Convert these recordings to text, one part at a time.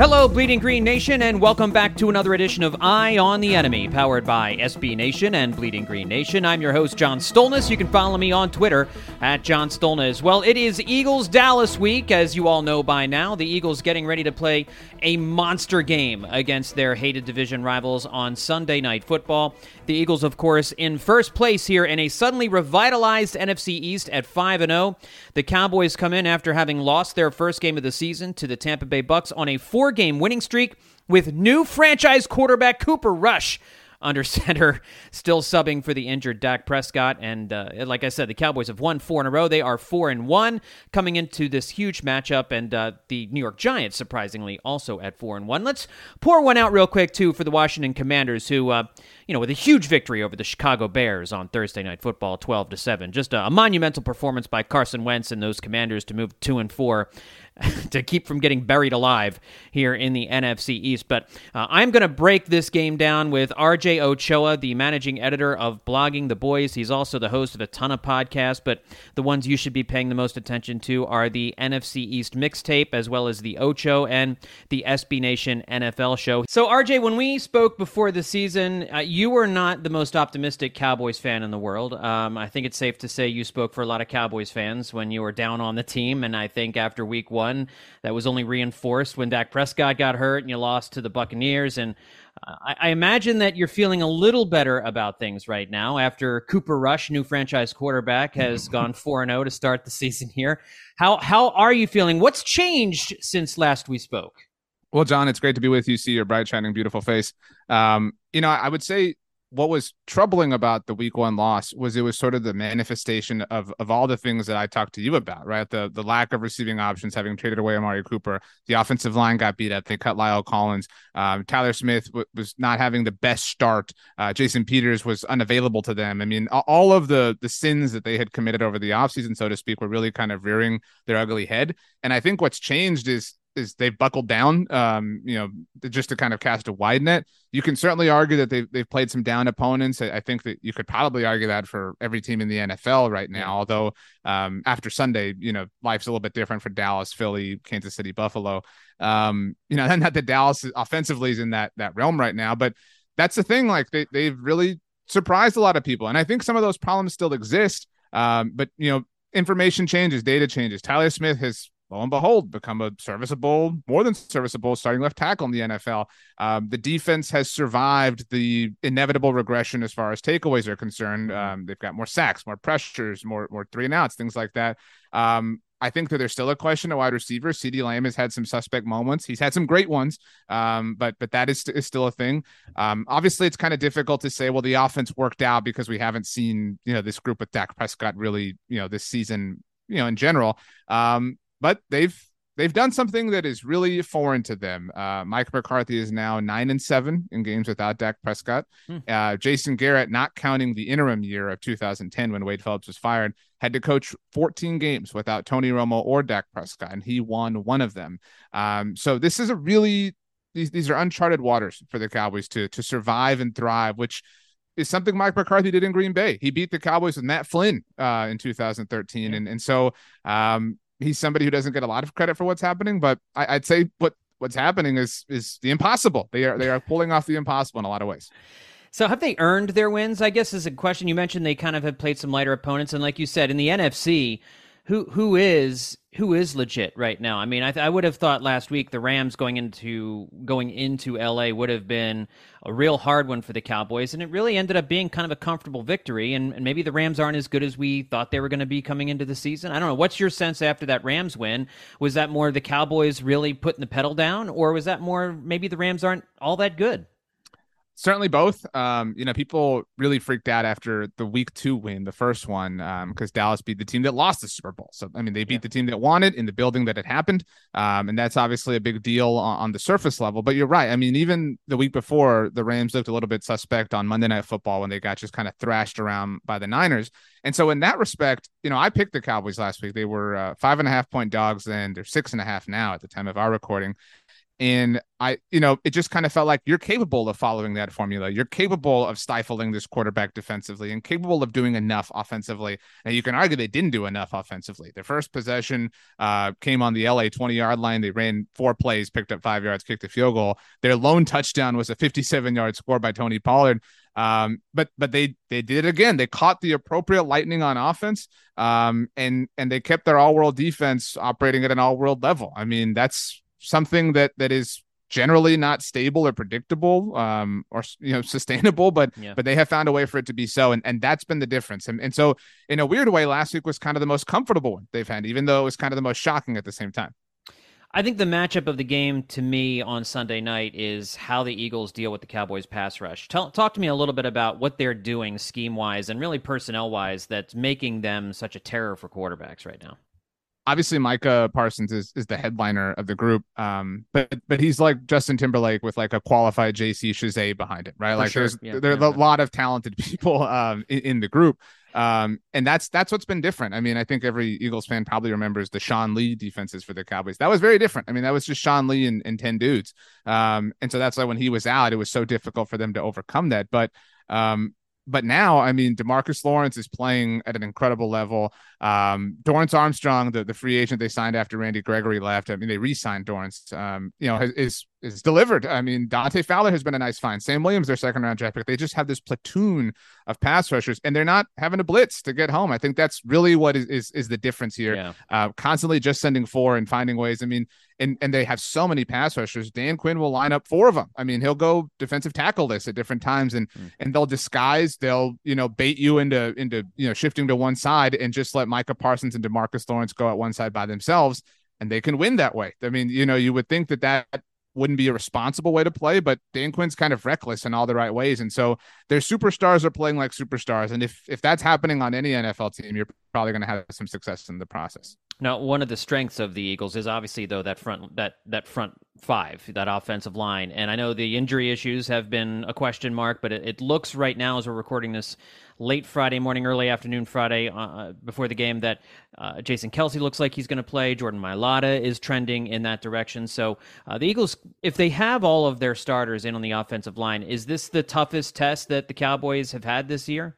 Hello, Bleeding Green Nation, and welcome back to another edition of Eye on the Enemy, powered by SB Nation and Bleeding Green Nation. I'm your host, John Stolnis. You can follow me on Twitter at John Stolnis. Well, it is Eagles Dallas week, as you all know by now. The Eagles getting ready to play a monster game against their hated division rivals on Sunday Night Football. The Eagles, of course, in first place here in a suddenly revitalized NFC East at 5 0. The Cowboys come in after having lost their first game of the season to the Tampa Bay Bucks on a four game winning streak with new franchise quarterback Cooper Rush under center, still subbing for the injured Dak Prescott. And uh, like I said, the Cowboys have won four in a row. They are four and one coming into this huge matchup, and uh, the New York Giants, surprisingly, also at four and one. Let's pour one out real quick too for the Washington Commanders, who. Uh, you know, with a huge victory over the Chicago Bears on Thursday Night Football, twelve to seven, just a, a monumental performance by Carson Wentz and those Commanders to move two and four to keep from getting buried alive here in the NFC East. But uh, I'm going to break this game down with RJ Ochoa, the managing editor of Blogging the Boys. He's also the host of a ton of podcasts, but the ones you should be paying the most attention to are the NFC East mixtape, as well as the Ocho and the SB Nation NFL show. So, RJ, when we spoke before the season, uh, you were not the most optimistic Cowboys fan in the world. Um, I think it's safe to say you spoke for a lot of Cowboys fans when you were down on the team, and I think after week one, one that was only reinforced when Dak Prescott got hurt and you lost to the Buccaneers. And uh, I, I, imagine that you're feeling a little better about things right now after Cooper Rush, new franchise quarterback, has gone 4 0 to start the season here. How, how are you feeling? What's changed since last we spoke? Well, John, it's great to be with you. See your bright, shining, beautiful face. Um, you know, I would say what was troubling about the week one loss was it was sort of the manifestation of of all the things that I talked to you about, right? The the lack of receiving options, having traded away Amari Cooper, the offensive line got beat up. They cut La'el Collins. Um, Tyler Smith w- was not having the best start. Uh, Jason Peters was unavailable to them. I mean, all of the the sins that they had committed over the offseason, so to speak, were really kind of rearing their ugly head. And I think what's changed is is they've buckled down, um, you know, just to kind of cast a wide net. You can certainly argue that they've, they've played some down opponents. I think that you could probably argue that for every team in the NFL right now. Although um, after Sunday, you know, life's a little bit different for Dallas, Philly, Kansas City, Buffalo. Um, you know, not that Dallas offensively is in that that realm right now, but that's the thing. Like they they've really surprised a lot of people, and I think some of those problems still exist. Um, but you know, information changes, data changes. Tyler Smith has lo and behold, become a serviceable, more than serviceable starting left tackle in the NFL. Um, the defense has survived the inevitable regression as far as takeaways are concerned. Mm-hmm. Um, they've got more sacks, more pressures, more more three and outs, things like that. Um, I think that there's still a question of wide receiver. CeeDee Lamb has had some suspect moments. He's had some great ones, um, but but that is, is still a thing. Um, obviously, it's kind of difficult to say. Well, the offense worked out because we haven't seen you know this group with Dak Prescott really you know this season you know in general. Um, but they've they've done something that is really foreign to them. Uh, Mike McCarthy is now nine and seven in games without Dak Prescott. Hmm. Uh, Jason Garrett, not counting the interim year of 2010 when Wade Phillips was fired, had to coach 14 games without Tony Romo or Dak Prescott, and he won one of them. Um, so this is a really these these are uncharted waters for the Cowboys to to survive and thrive, which is something Mike McCarthy did in Green Bay. He beat the Cowboys with Matt Flynn uh, in 2013, and and so um, he's somebody who doesn't get a lot of credit for what's happening, but I, would say what what's happening is is the impossible. They are they are pulling off the impossible in a lot of ways. So have they earned their wins? I guess is a question. You mentioned they kind of have played some lighter opponents, and like you said, in the NFC, who who is who is legit right now. I mean, I, th- I would have thought last week the Rams going into going into LA would have been a real hard one for the Cowboys, and it really ended up being kind of a comfortable victory. And, and maybe the Rams aren't as good as we thought they were going to be coming into the season. I don't know. What's your sense after that Rams win? Was that more the Cowboys really putting the pedal down, or was that more maybe the Rams aren't all that good? Certainly both. Um, you know, people really freaked out after the week two win, the first one, because um, Dallas beat the team that lost the Super Bowl. So, I mean, they beat yeah. the team that won it in the building that it happened. Um, and that's obviously a big deal on, on, the surface level. But you're right. I mean, even the week before, the Rams looked a little bit suspect on Monday Night Football when they got just kind of thrashed around by the Niners. And so, in that respect, you know, I picked the Cowboys last week. They were uh, five and a half point dogs, and they're six and a half now at the time of our recording. And I, you know, it just kind of felt like you're capable of following that formula. You're capable of stifling this quarterback defensively and capable of doing enough offensively. And you can argue they didn't do enough offensively. Their first possession uh, came on the LA 20 yard line. They ran four plays, picked up five yards, kicked a field goal. Their lone touchdown was a 57 yard score by Tony Pollard. Um, but but they they did it again. They caught the appropriate lightning on offense, um, and and they kept their all world defense operating at an all world level. I mean, that's something that that is generally not stable or predictable um or you know sustainable but yeah. but they have found a way for it to be so and and that's been the difference and, and so in a weird way last week was kind of the most comfortable one they've had even though it was kind of the most shocking at the same time I think the matchup of the game to me on Sunday night is how the Eagles deal with the Cowboys pass rush. Tell, talk to me a little bit about what they're doing scheme wise and really personnel wise that's making them such a terror for quarterbacks right now obviously Micah Parsons is, is the headliner of the group. Um, but but he's like Justin Timberlake with like a qualified JC Chasez behind it, right? For like sure. there's yeah, there's yeah, a yeah. lot of talented people um in, in, the group. Um, and that's that's what's been different. I mean, I think every Eagles fan probably remembers the Sean Lee defenses for the Cowboys. That was very different. I mean, that was just Sean Lee and, and 10 dudes. Um, and so that's why when he was out, it was so difficult for them to overcome that. But um, but now, I mean, Demarcus Lawrence is playing at an incredible level. Um, Dorance Armstrong, the, the free agent they signed after Randy Gregory left, I mean, they re-signed Dorance. Um, you know, is is delivered. I mean, Dante Fowler has been a nice find. Sam Williams, their second round draft pick. They just have this platoon of pass rushers, and they're not having to blitz to get home. I think that's really what is is, is the difference here. Yeah. Uh, constantly just sending four and finding ways. I mean, and and they have so many pass rushers. Dan Quinn will line up four of them. I mean, he'll go defensive tackle this at different times, and mm. and they'll disguise. They'll you know bait you into into you know shifting to one side and just let Micah Parsons and Demarcus Lawrence go at one side by themselves and they can win that way. I mean, you know, you would think that that wouldn't be a responsible way to play, but Dan Quinn's kind of reckless in all the right ways. And so their superstars are playing like superstars. And if if that's happening on any NFL team, you're probably going to have some success in the process. Now, one of the strengths of the Eagles is obviously though that front that that front five, that offensive line. And I know the injury issues have been a question mark, but it, it looks right now as we're recording this late Friday morning, early afternoon Friday uh, uh before the game that uh, Jason Kelce looks like he's going to play. Jordan Mailata is trending in that direction. So uh, the Eagles, if they have all of their starters in on the offensive line, is this the toughest test that the Cowboys have had this year?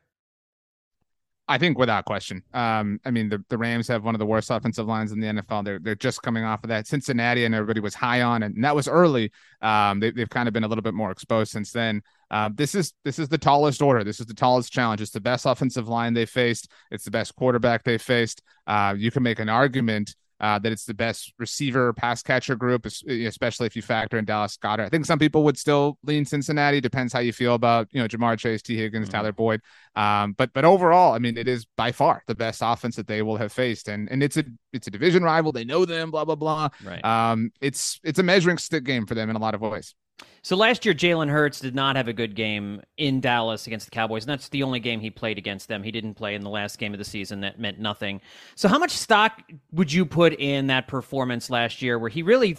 I think without question. Um, I mean, the, the Rams have one of the worst offensive lines in the NFL. They're they're just coming off of that. Cincinnati and everybody was high on, and that was early. Um, they, have kind of been a little bit more exposed since then. Uh, this is this is the tallest order. This is the tallest challenge. It's the best offensive line they faced. It's the best quarterback they faced. Uh, you can make an argument uh, that it's the best receiver pass catcher group, especially if you factor in Dallas Goedert. I think some people would still lean Cincinnati. Depends how you feel about you know Ja'Marr Chase, Tee Higgins, mm-hmm. Tyler Boyd. Um, but but overall, I mean, it is by far the best offense that they will have faced, and and it's a it's a division rival. They know them. Blah blah blah. Right. Um, it's it's a measuring stick game for them in a lot of ways. So last year, Jalen Hurts did not have a good game in Dallas against the Cowboys, and that's the only game he played against them. He didn't play in the last game of the season. That meant nothing. So, how much stock would you put in that performance last year, where he really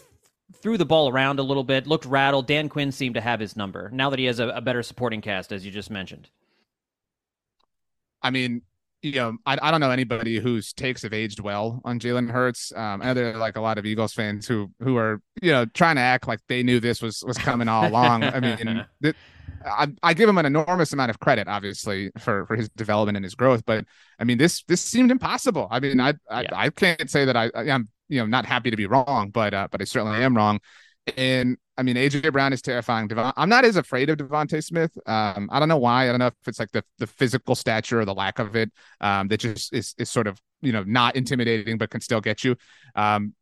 threw the ball around a little bit, looked rattled? Dan Quinn seemed to have his number. Now that he has a, a better supporting cast, as you just mentioned. I mean, you know, I, I don't know anybody whose takes have aged well on Jalen Hurts. Um, and there are like a lot of Eagles fans who who are you know trying to act like they knew this was was coming all along. I mean, th- I, I, give him an enormous amount of credit, obviously, for for his development and his growth. But I mean, this this seemed impossible. I mean, I I, yeah. I can't say that I, I am you know not happy to be wrong, but uh, but I certainly am wrong. And I mean, AJ Brown is terrifying. Devon, I'm not as afraid of DeVonta Smith. Um, I don't know why. I don't know if it's like the the physical stature or the lack of it um, that just is is sort of you know not intimidating, but can still get you. Um,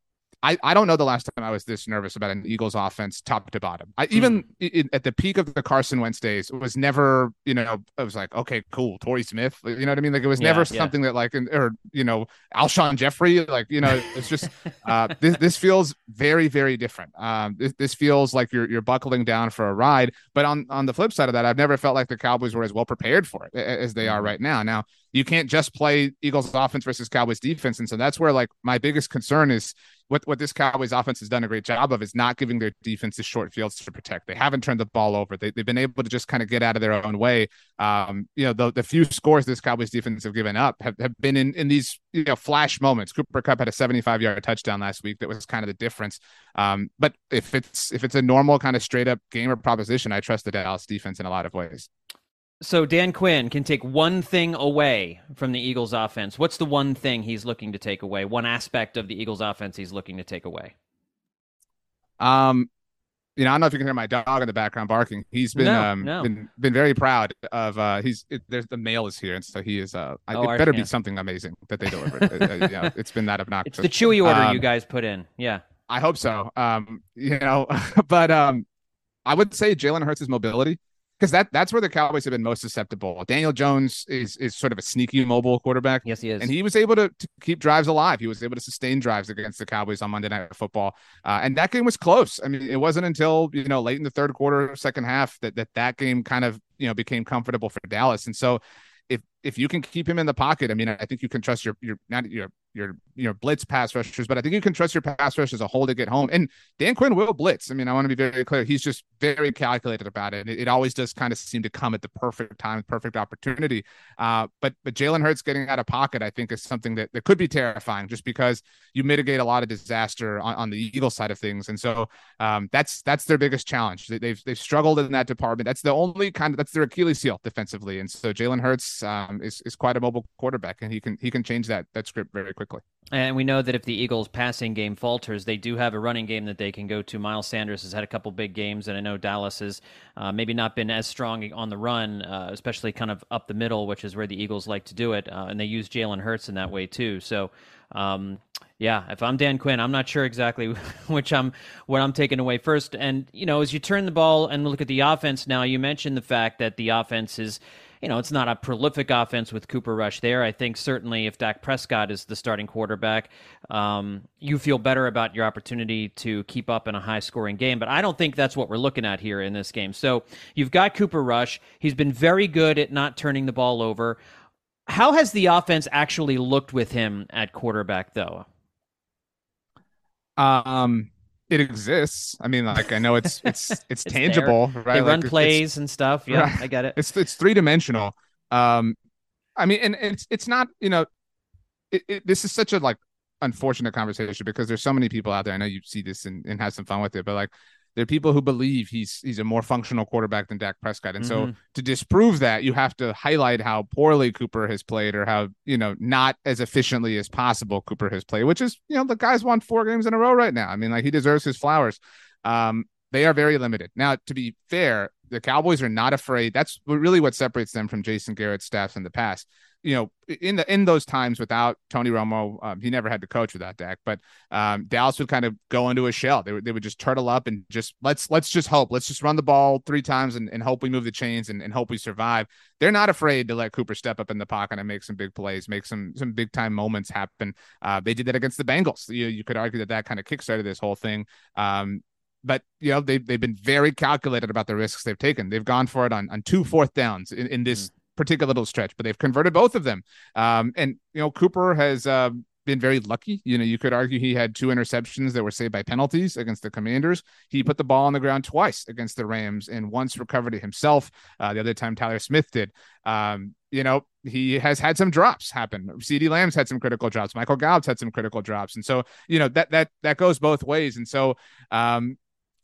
I, I don't know the last time I was this nervous about an Eagles offense top to bottom. I even mm. at the peak of the Carson Wentz days, it was never, you know, it was like, okay, cool, Torrey Smith. You know what I mean? Like it was yeah, never yeah. something that like or you know, Alshon Jeffery, like, you know, it's just uh this this feels very, very different. Um this, this feels like you're you're buckling down for a ride. But on on the flip side of that, I've never felt like the Cowboys were as well prepared for it as they are mm-hmm. right now. Now you can't just play Eagles offense versus Cowboys defense. And so that's where like my biggest concern is what, what this Cowboys offense has done a great job of is not giving their defenses short fields to protect. They haven't turned the ball over. They, they've been able to just kind of get out of their own way. Um, you know, the, the few scores this Cowboys defense have given up have, have been in, in these, you know, flash moments. Cooper Kupp had a 75 yard touchdown last week. That was kind of the difference. Um, but if it's, if it's a normal kind of straight up game or proposition, I trust the Dallas defense in a lot of ways. So Dan Quinn can take one thing away from the Eagles offense. What's the one thing he's looking to take away? One aspect of the Eagles offense he's looking to take away? Um, you know, I don't know if you can hear my dog in the background barking. He's been no, um no. been been very proud of uh he's it, there's the mail is here and so he is uh oh, it better yeah. be something amazing that they delivered. uh, uh you know, it's been that obnoxious. It's the Chewy order um, you guys put in. Yeah. I hope so. Um, you know, but um I would say Jalen Hurts' mobility because that that's where the Cowboys have been most susceptible. Daniel Jones is is sort of a sneaky mobile quarterback. Yes, he is, and he was able to, to keep drives alive. He was able to sustain drives against the Cowboys on Monday Night Football, uh, and that game was close. I mean, it wasn't until you know late in the third quarter, second half that that that game kind of you know became comfortable for Dallas, and so. If, if you can keep him in the pocket, I mean, I think you can trust your your not your your your blitz pass rushers, but I think you can trust your pass rush as a whole to get home. And Dan Quinn will blitz. I mean, I want to be very clear. He's just very calculated about it. It, it always does kind of seem to come at the perfect time, perfect opportunity. Uh, but but Jalen Hurts getting out of pocket, I think, is something that, that could be terrifying just because you mitigate a lot of disaster on, on the Eagles side of things. And so um, that's that's their biggest challenge. They, they've they've struggled in that department. That's the only kind of that's their Achilles heel defensively. And so Jalen Hurts um, is is quite a mobile quarterback, and he can he can change that that script very quickly. And we know that if the Eagles' passing game falters, they do have a running game that they can go to. Miles Sanders has had a couple big games, and I know Dallas has uh, maybe not been as strong on the run, uh, especially kind of up the middle, which is where the Eagles like to do it. Uh, and they use Jalen Hurts in that way too. So, um, yeah, if I'm Dan Quinn, I'm not sure exactly which I'm what I'm taking away first. And you know, as you turn the ball and look at the offense now, you mentioned the fact that the offense is you know, it's not a prolific offense with Cooper Rush there. I think certainly if Dak Prescott is the starting quarterback, um, you feel better about your opportunity to keep up in a high scoring game. But I don't think that's what we're looking at here in this game. So you've got Cooper Rush. He's been very good at not turning the ball over. How has the offense actually looked with him at quarterback, though? Um, it exists. I mean, like I know it's it's it's, it's tangible, there. right? They like, run plays and stuff. Yeah, right. I get it. It's it's three dimensional. Um, I mean, and, and it's it's not you know, it, it, this is such a like unfortunate conversation because there's so many people out there. I know you see this and, and have some fun with it, but like there are people who believe he's he's a more functional quarterback than Dak Prescott. And mm-hmm. so to disprove that, you have to highlight how poorly Cooper has played or how, you know, not as efficiently as possible Cooper has played, which is, you know, the guy's won four games in a row right now. I mean, like he deserves his flowers. Um, they are very limited. Now, to be fair, the Cowboys are not afraid. That's really what separates them from Jason Garrett's staff in the past you know, in the in those times without Tony Romo, um, he never had to coach without Dak, but um, Dallas would kind of go into a shell. They would they would just turtle up and just let's let's just hope. Let's just run the ball three times and, and hope we move the chains and, and hope we survive. They're not afraid to let Cooper step up in the pocket and make some big plays, make some some big time moments happen. Uh, they did that against the Bengals. You you could argue that that kind of kickstarted this whole thing. Um, but you know they they've been very calculated about the risks they've taken. They've gone for it on on two fourth downs in, in this mm particular little stretch, but they've converted both of them. Um, and you know, Cooper has uh, been very lucky. You know, you could argue he had two interceptions that were saved by penalties against the Commanders. He put the ball on the ground twice against the Rams, and once recovered it himself. Uh, the other time, Tyler Smith did. Um, you know, he has had some drops happen. CeeDee Lamb's had some critical drops. Michael Gallup's had some critical drops, and so you know that that that goes both ways. And so, um,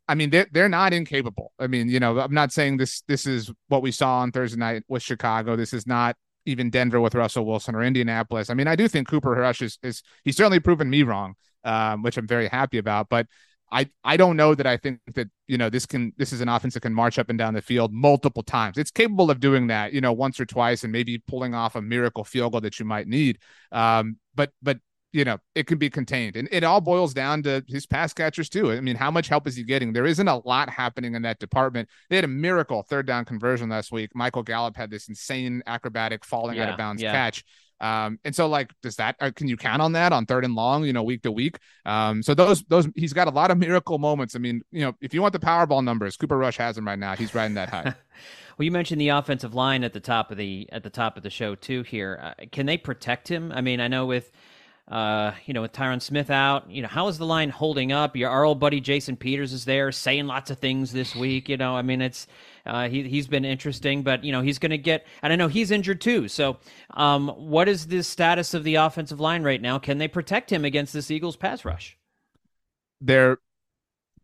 I mean, they're they're not incapable. I mean, you know, I'm not saying this this is what we saw on Thursday night with Chicago. This is not even Denver with Russell Wilson or Indianapolis. I mean, I do think Cooper Rush is is he's certainly proven me wrong, um, which I'm very happy about. But I I don't know that I think that you know this can this is an offense that can march up and down the field multiple times. It's capable of doing that, you know, once or twice, and maybe pulling off a miracle field goal that you might need. Um, but but you know it can be contained, and it all boils down to his pass catchers too. I mean, how much help is he getting? There isn't a lot happening in that department. They had a miracle third down conversion last week. Michael Gallup had this insane acrobatic falling yeah, out of bounds yeah. catch. Um, and so like, does that uh, can you count on that on third and long, you know, week to week? Um, so those those he's got a lot of miracle moments. I mean, you know, if you want the Powerball numbers, Cooper Rush has them right now. He's riding that high. well, you mentioned the offensive line at the top of the at the top of the show too. Here, uh, can they protect him? I mean, I know with uh, you know, with Tyron Smith out, you know, how is the line holding up? Your our old buddy Jason Peters is there saying lots of things this week. You know, I mean, it's uh, he he's been interesting, but you know, he's going to get. And I know he's injured too. So, um, what is the status of the offensive line right now? Can they protect him against this Eagles pass rush? They're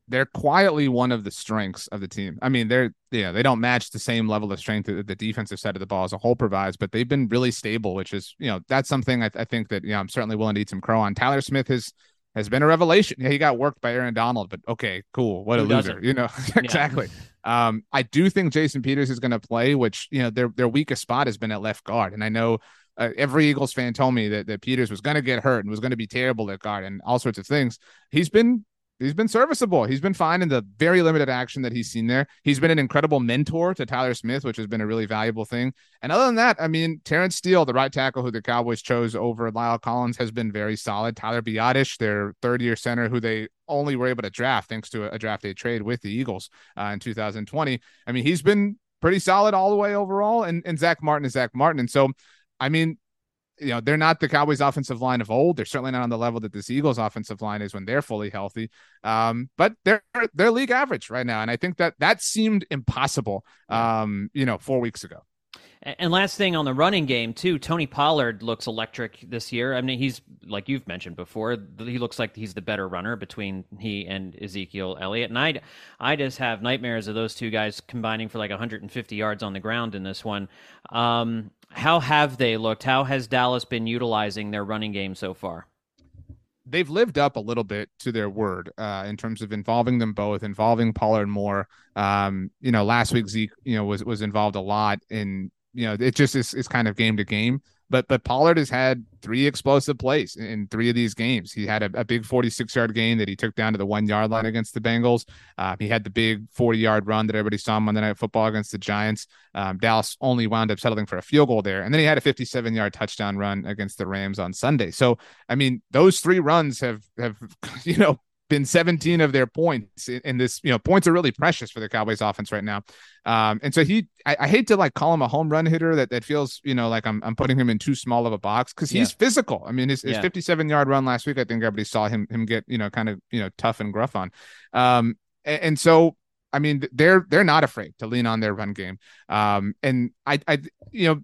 they're quietly one of the strengths of the team. I mean, they're yeah, they don't match the same level of strength that the defensive side of the ball as a whole provides, but they've been really stable, which is you know that's something I, I think that you know I'm certainly willing to eat some crow on. Tyler Smith has has been a revelation. Yeah, he got worked by Aaron Donald, but okay, cool. What a loser, doesn't? you know exactly. Um, I do think Jason Peters is going to play, which you know their their weakest spot has been at left guard, and I know uh, every Eagles fan told me that, that Peters was going to get hurt and was going to be terrible at guard and all sorts of things. He's been he's been serviceable. He's been fine in the very limited action that he's seen there. He's been an incredible mentor to Tyler Smith, which has been a really valuable thing. And other than that, I mean, Terence Steele, the right tackle who the Cowboys chose over La'el Collins, has been very solid. Tyler Biadasz, their third year center, who they only were able to draft thanks to a, draft day trade with the Eagles uh, in 2020. I mean, he's been pretty solid all the way overall. And, and Zack Martin is Zack Martin. And so, I mean, you know, they're not the Cowboys offensive line of old. They're certainly not on the level that this Eagles offensive line is when they're fully healthy. Um, but they're they're league average right now. And I think that that seemed impossible um, you know, four weeks ago. And last thing on the running game too, Tony Pollard looks electric this year. I mean, he's like you've mentioned before. He looks like he's the better runner between he and Ezekiel Elliott. And I, I just have nightmares of those two guys combining for like 150 yards on the ground in this one. Um, how have they looked? How has Dallas been utilizing their running game so far? They've lived up a little bit to their word uh, in terms of involving them both, involving Pollard more. Um, you know, last week Zeke, you know, was was involved a lot in, you know, it just is, is kind of game to game. But but Pollard has had three explosive plays in three of these games. He had a, a big 46 yard gain that he took down to the one yard line against the Bengals. Uh, he had the big 40 yard run that everybody saw Monday Night Football against the Giants. Um, Dallas only wound up settling for a field goal there, and then he had a 57 yard touchdown run against the Rams on Sunday. So I mean, those three runs have have you know been 17 of their points in, this. You know, points are really precious for the Cowboys offense right now. Um, and so he, I, I, hate to like call him a home run hitter that that feels, you know, like I'm I'm putting him in too small of a box because he's yeah. physical. I mean, his, his yeah. 57 yard run last week, I think everybody saw him him get, you know, kind of you know tough and gruff on. Um, and, and so I mean, they're they're not afraid to lean on their run game. Um, and I, I, you know,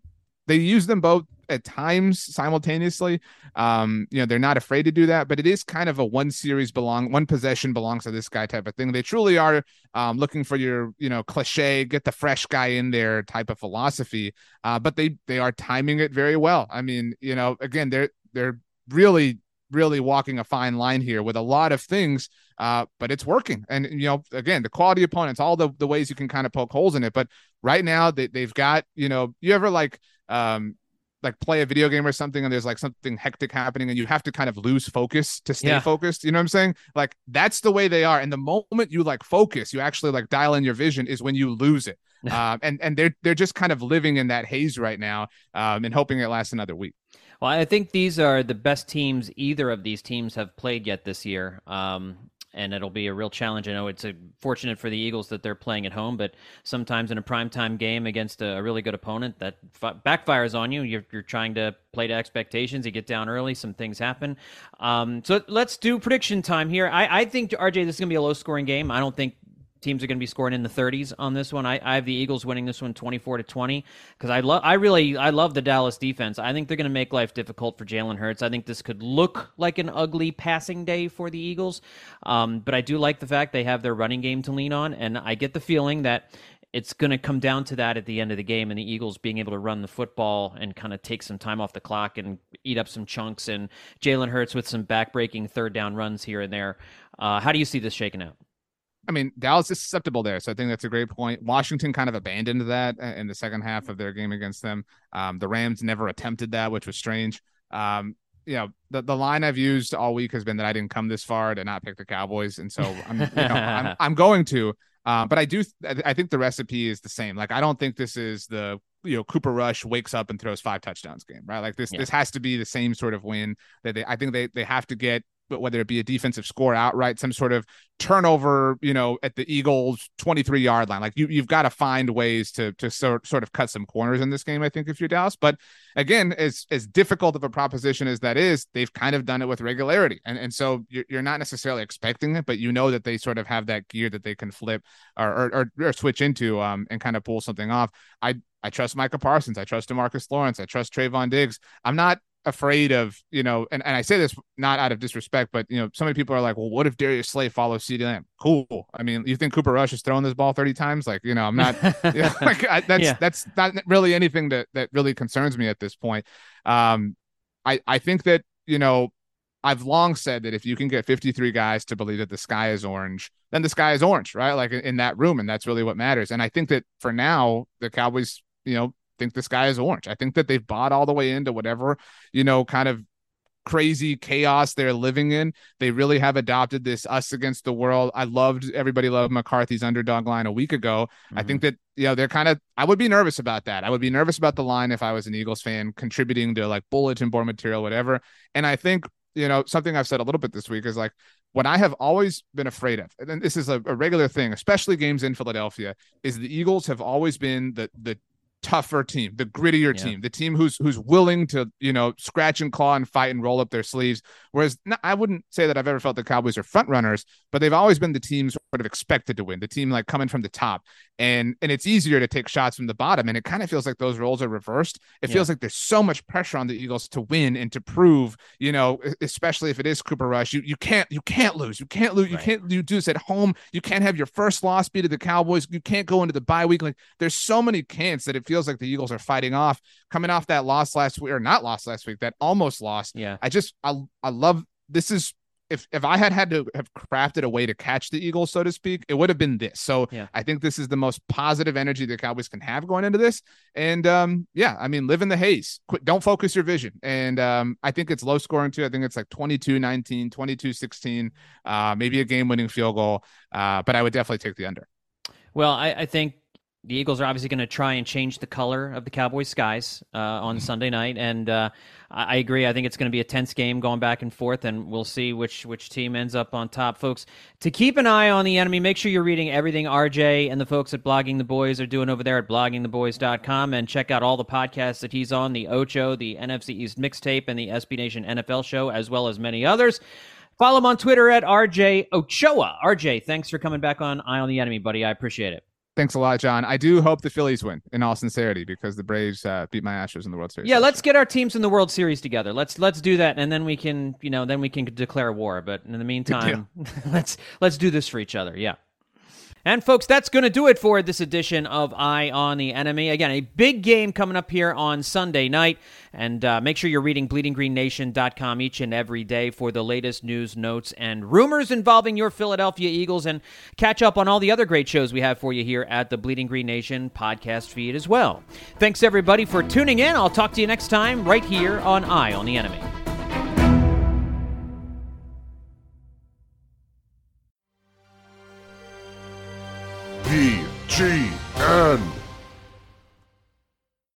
they use them both at times simultaneously. Um, you know, they're not afraid to do that, but it is kind of a one series belong, one possession belongs to this guy type of thing. They truly are um, looking for your, you know, cliche, get the fresh guy in there type of philosophy. Uh, but they they are timing it very well. I mean, you know, again, they're they're really really walking a fine line here with a lot of things uh, but it's working and you know again the quality opponents all the, the ways you can kind of poke holes in it but right now they, they've got you know you ever like um like play a video game or something and there's like something hectic happening and you have to kind of lose focus to stay yeah. focused you know what i'm saying? Like that's the way they are and the moment you like focus you actually like dial in your vision is when you lose it. Um, and and they're they're just kind of living in that haze right now um, and hoping it lasts another week. Well i think these are the best teams either of these teams have played yet this year. Um, and it'll be a real challenge. I know it's a, fortunate for the Eagles that they're playing at home, but sometimes in a primetime game against a, really good opponent, that backfires on you. You're, you're, trying to play to expectations. You get down early, some things happen. Um, so let's do prediction time here. I, I think RJ, this is going to be a low scoring game. I don't think teams are going to be scoring in the 30s on this one. I, I have the Eagles winning this one 24 to 20 because I love I really I love the Dallas defense. I think they're going to make life difficult for Jalen Hurts. I think this could look like an ugly passing day for the Eagles, um, but I do like the fact they have their running game to lean on, and I get the feeling that it's going to come down to that at the end of the game, and the Eagles being able to run the football and kind of take some time off the clock and eat up some chunks, and Jalen Hurts with some backbreaking third down runs here and there. Uh, how do you see this shaking out? I mean, Dallas is susceptible there, so I think that's a great point. Washington kind of abandoned that in the second half of their game against them. Um, the Rams never attempted that, which was strange. Um, you know, the, the line I've used all week has been that I didn't come this far to not pick the Cowboys, and so I'm, you know, I'm, I'm going to. Uh, but I do, I think the recipe is the same. Like, I don't think this is the you know Cooper Rush wakes up and throws five touchdowns game, right? Like this, yeah. this has to be the same sort of win that they. I think they they have to get whether it be a defensive score outright, some sort of turnover, you know, at the Eagles 23 yard line. Like you, you've got to find ways to to sort sort of cut some corners in this game. I think if you're Dallas, but again, as as difficult of a proposition as that is, they've kind of done it with regularity, and and so you're, you're not necessarily expecting it, but you know that they sort of have that gear that they can flip or or, or, or switch into um and kind of pull something off. I I trust Micah Parsons. I trust Demarcus Lawrence. I trust Trevon Diggs. I'm not afraid of, you know, and, and I say this not out of disrespect, but, you know, so many people are like, well, what if Darius Slay follows CeeDee Lamb? Cool. I mean, you think Cooper Rush is throwing this ball 30 times? Like, you know, I'm not, you know, like, I, that's, yeah. that's not really anything that, that really concerns me at this point. Um, I, I think that, you know, I've long said that if you can get 53 guys to believe that the sky is orange, then the sky is orange, right? Like in, in that room. And that's really what matters. And I think that for now, the Cowboys, you know, think the sky is orange. I think that they've bought all the way into whatever, you know, kind of crazy chaos they're living in. They really have adopted this us against the world. I loved everybody loved McCarthy's underdog line a week ago. Mm-hmm. I think that you know they're kind of I would be nervous about that. I would be nervous about the line if I was an Eagles fan contributing to like bulletin board material whatever. And I think you know something I've said a little bit this week is like what I have always been afraid of, and this is a, a regular thing, especially games in Philadelphia, is the Eagles have always been the the tougher team, the grittier yeah. team, the team who's who's willing to you know scratch and claw and fight and roll up their sleeves. Whereas I wouldn't say that I've ever felt the Cowboys are front runners, but they've always been the team sort of expected to win, the team like coming from the top, and and it's easier to take shots from the bottom. And it kind of feels like those roles are reversed. It yeah. feels like there's so much pressure on the Eagles to win and to prove, you know, especially if it is Cooper Rush, you you can't you can't lose, you can't lose, right. you can't you do this at home, you can't have your first loss be to the Cowboys, you can't go into the bye week. Like there's so many can'ts that it feels like the Eagles are fighting off coming off that loss last week or not lost last week, that almost lost. Yeah. I just, I, I love this is if if I had had to have crafted a way to catch the Eagles, so to speak, it would have been this. So yeah. I think this is the most positive energy the Cowboys can have going into this. And um, yeah, I mean, live in the haze. Quit, don't focus your vision. And um, I think it's low scoring too. I think it's like 22 19, 22 16, uh, maybe a game winning field goal. Uh, but I would definitely take the under. Well, I, I think the Eagles are obviously going to try and change the color of the Cowboys' skies uh, on mm-hmm. Sunday night, and uh, I agree. I think it's going to be a tense game going back and forth, and we'll see which which team ends up on top, folks. To keep an eye on the enemy, make sure you're reading everything RJ and the folks at Blogging the Boys are doing over there at bloggingtheboys.com, and check out all the podcasts that he's on: the Ocho, the NFC East mixtape, and the SB Nation NFL show, as well as many others. Follow him on Twitter at RJ Ochoa. RJ, thanks for coming back on Eye on the Enemy, buddy. I appreciate it. Thanks a lot, John. I do hope the Phillies win, in all sincerity, because the Braves uh, beat my Astros in the World Series. Yeah, let's get our teams in the World Series together. Let's let's do that, and then we can, you know, then we can declare war. But in the meantime, let's let's do this for each other. Yeah. And folks, that's going to do it for this edition of Eye on the Enemy. Again, a big game coming up here on Sunday night. And uh, make sure you're reading bleedinggreennation.com each and every day for the latest news, notes, and rumors involving your Philadelphia Eagles. And catch up on all the other great shows we have for you here at the Bleeding Green Nation podcast feed as well. Thanks, everybody, for tuning in. I'll talk to you next time right here on Eye on the Enemy. G N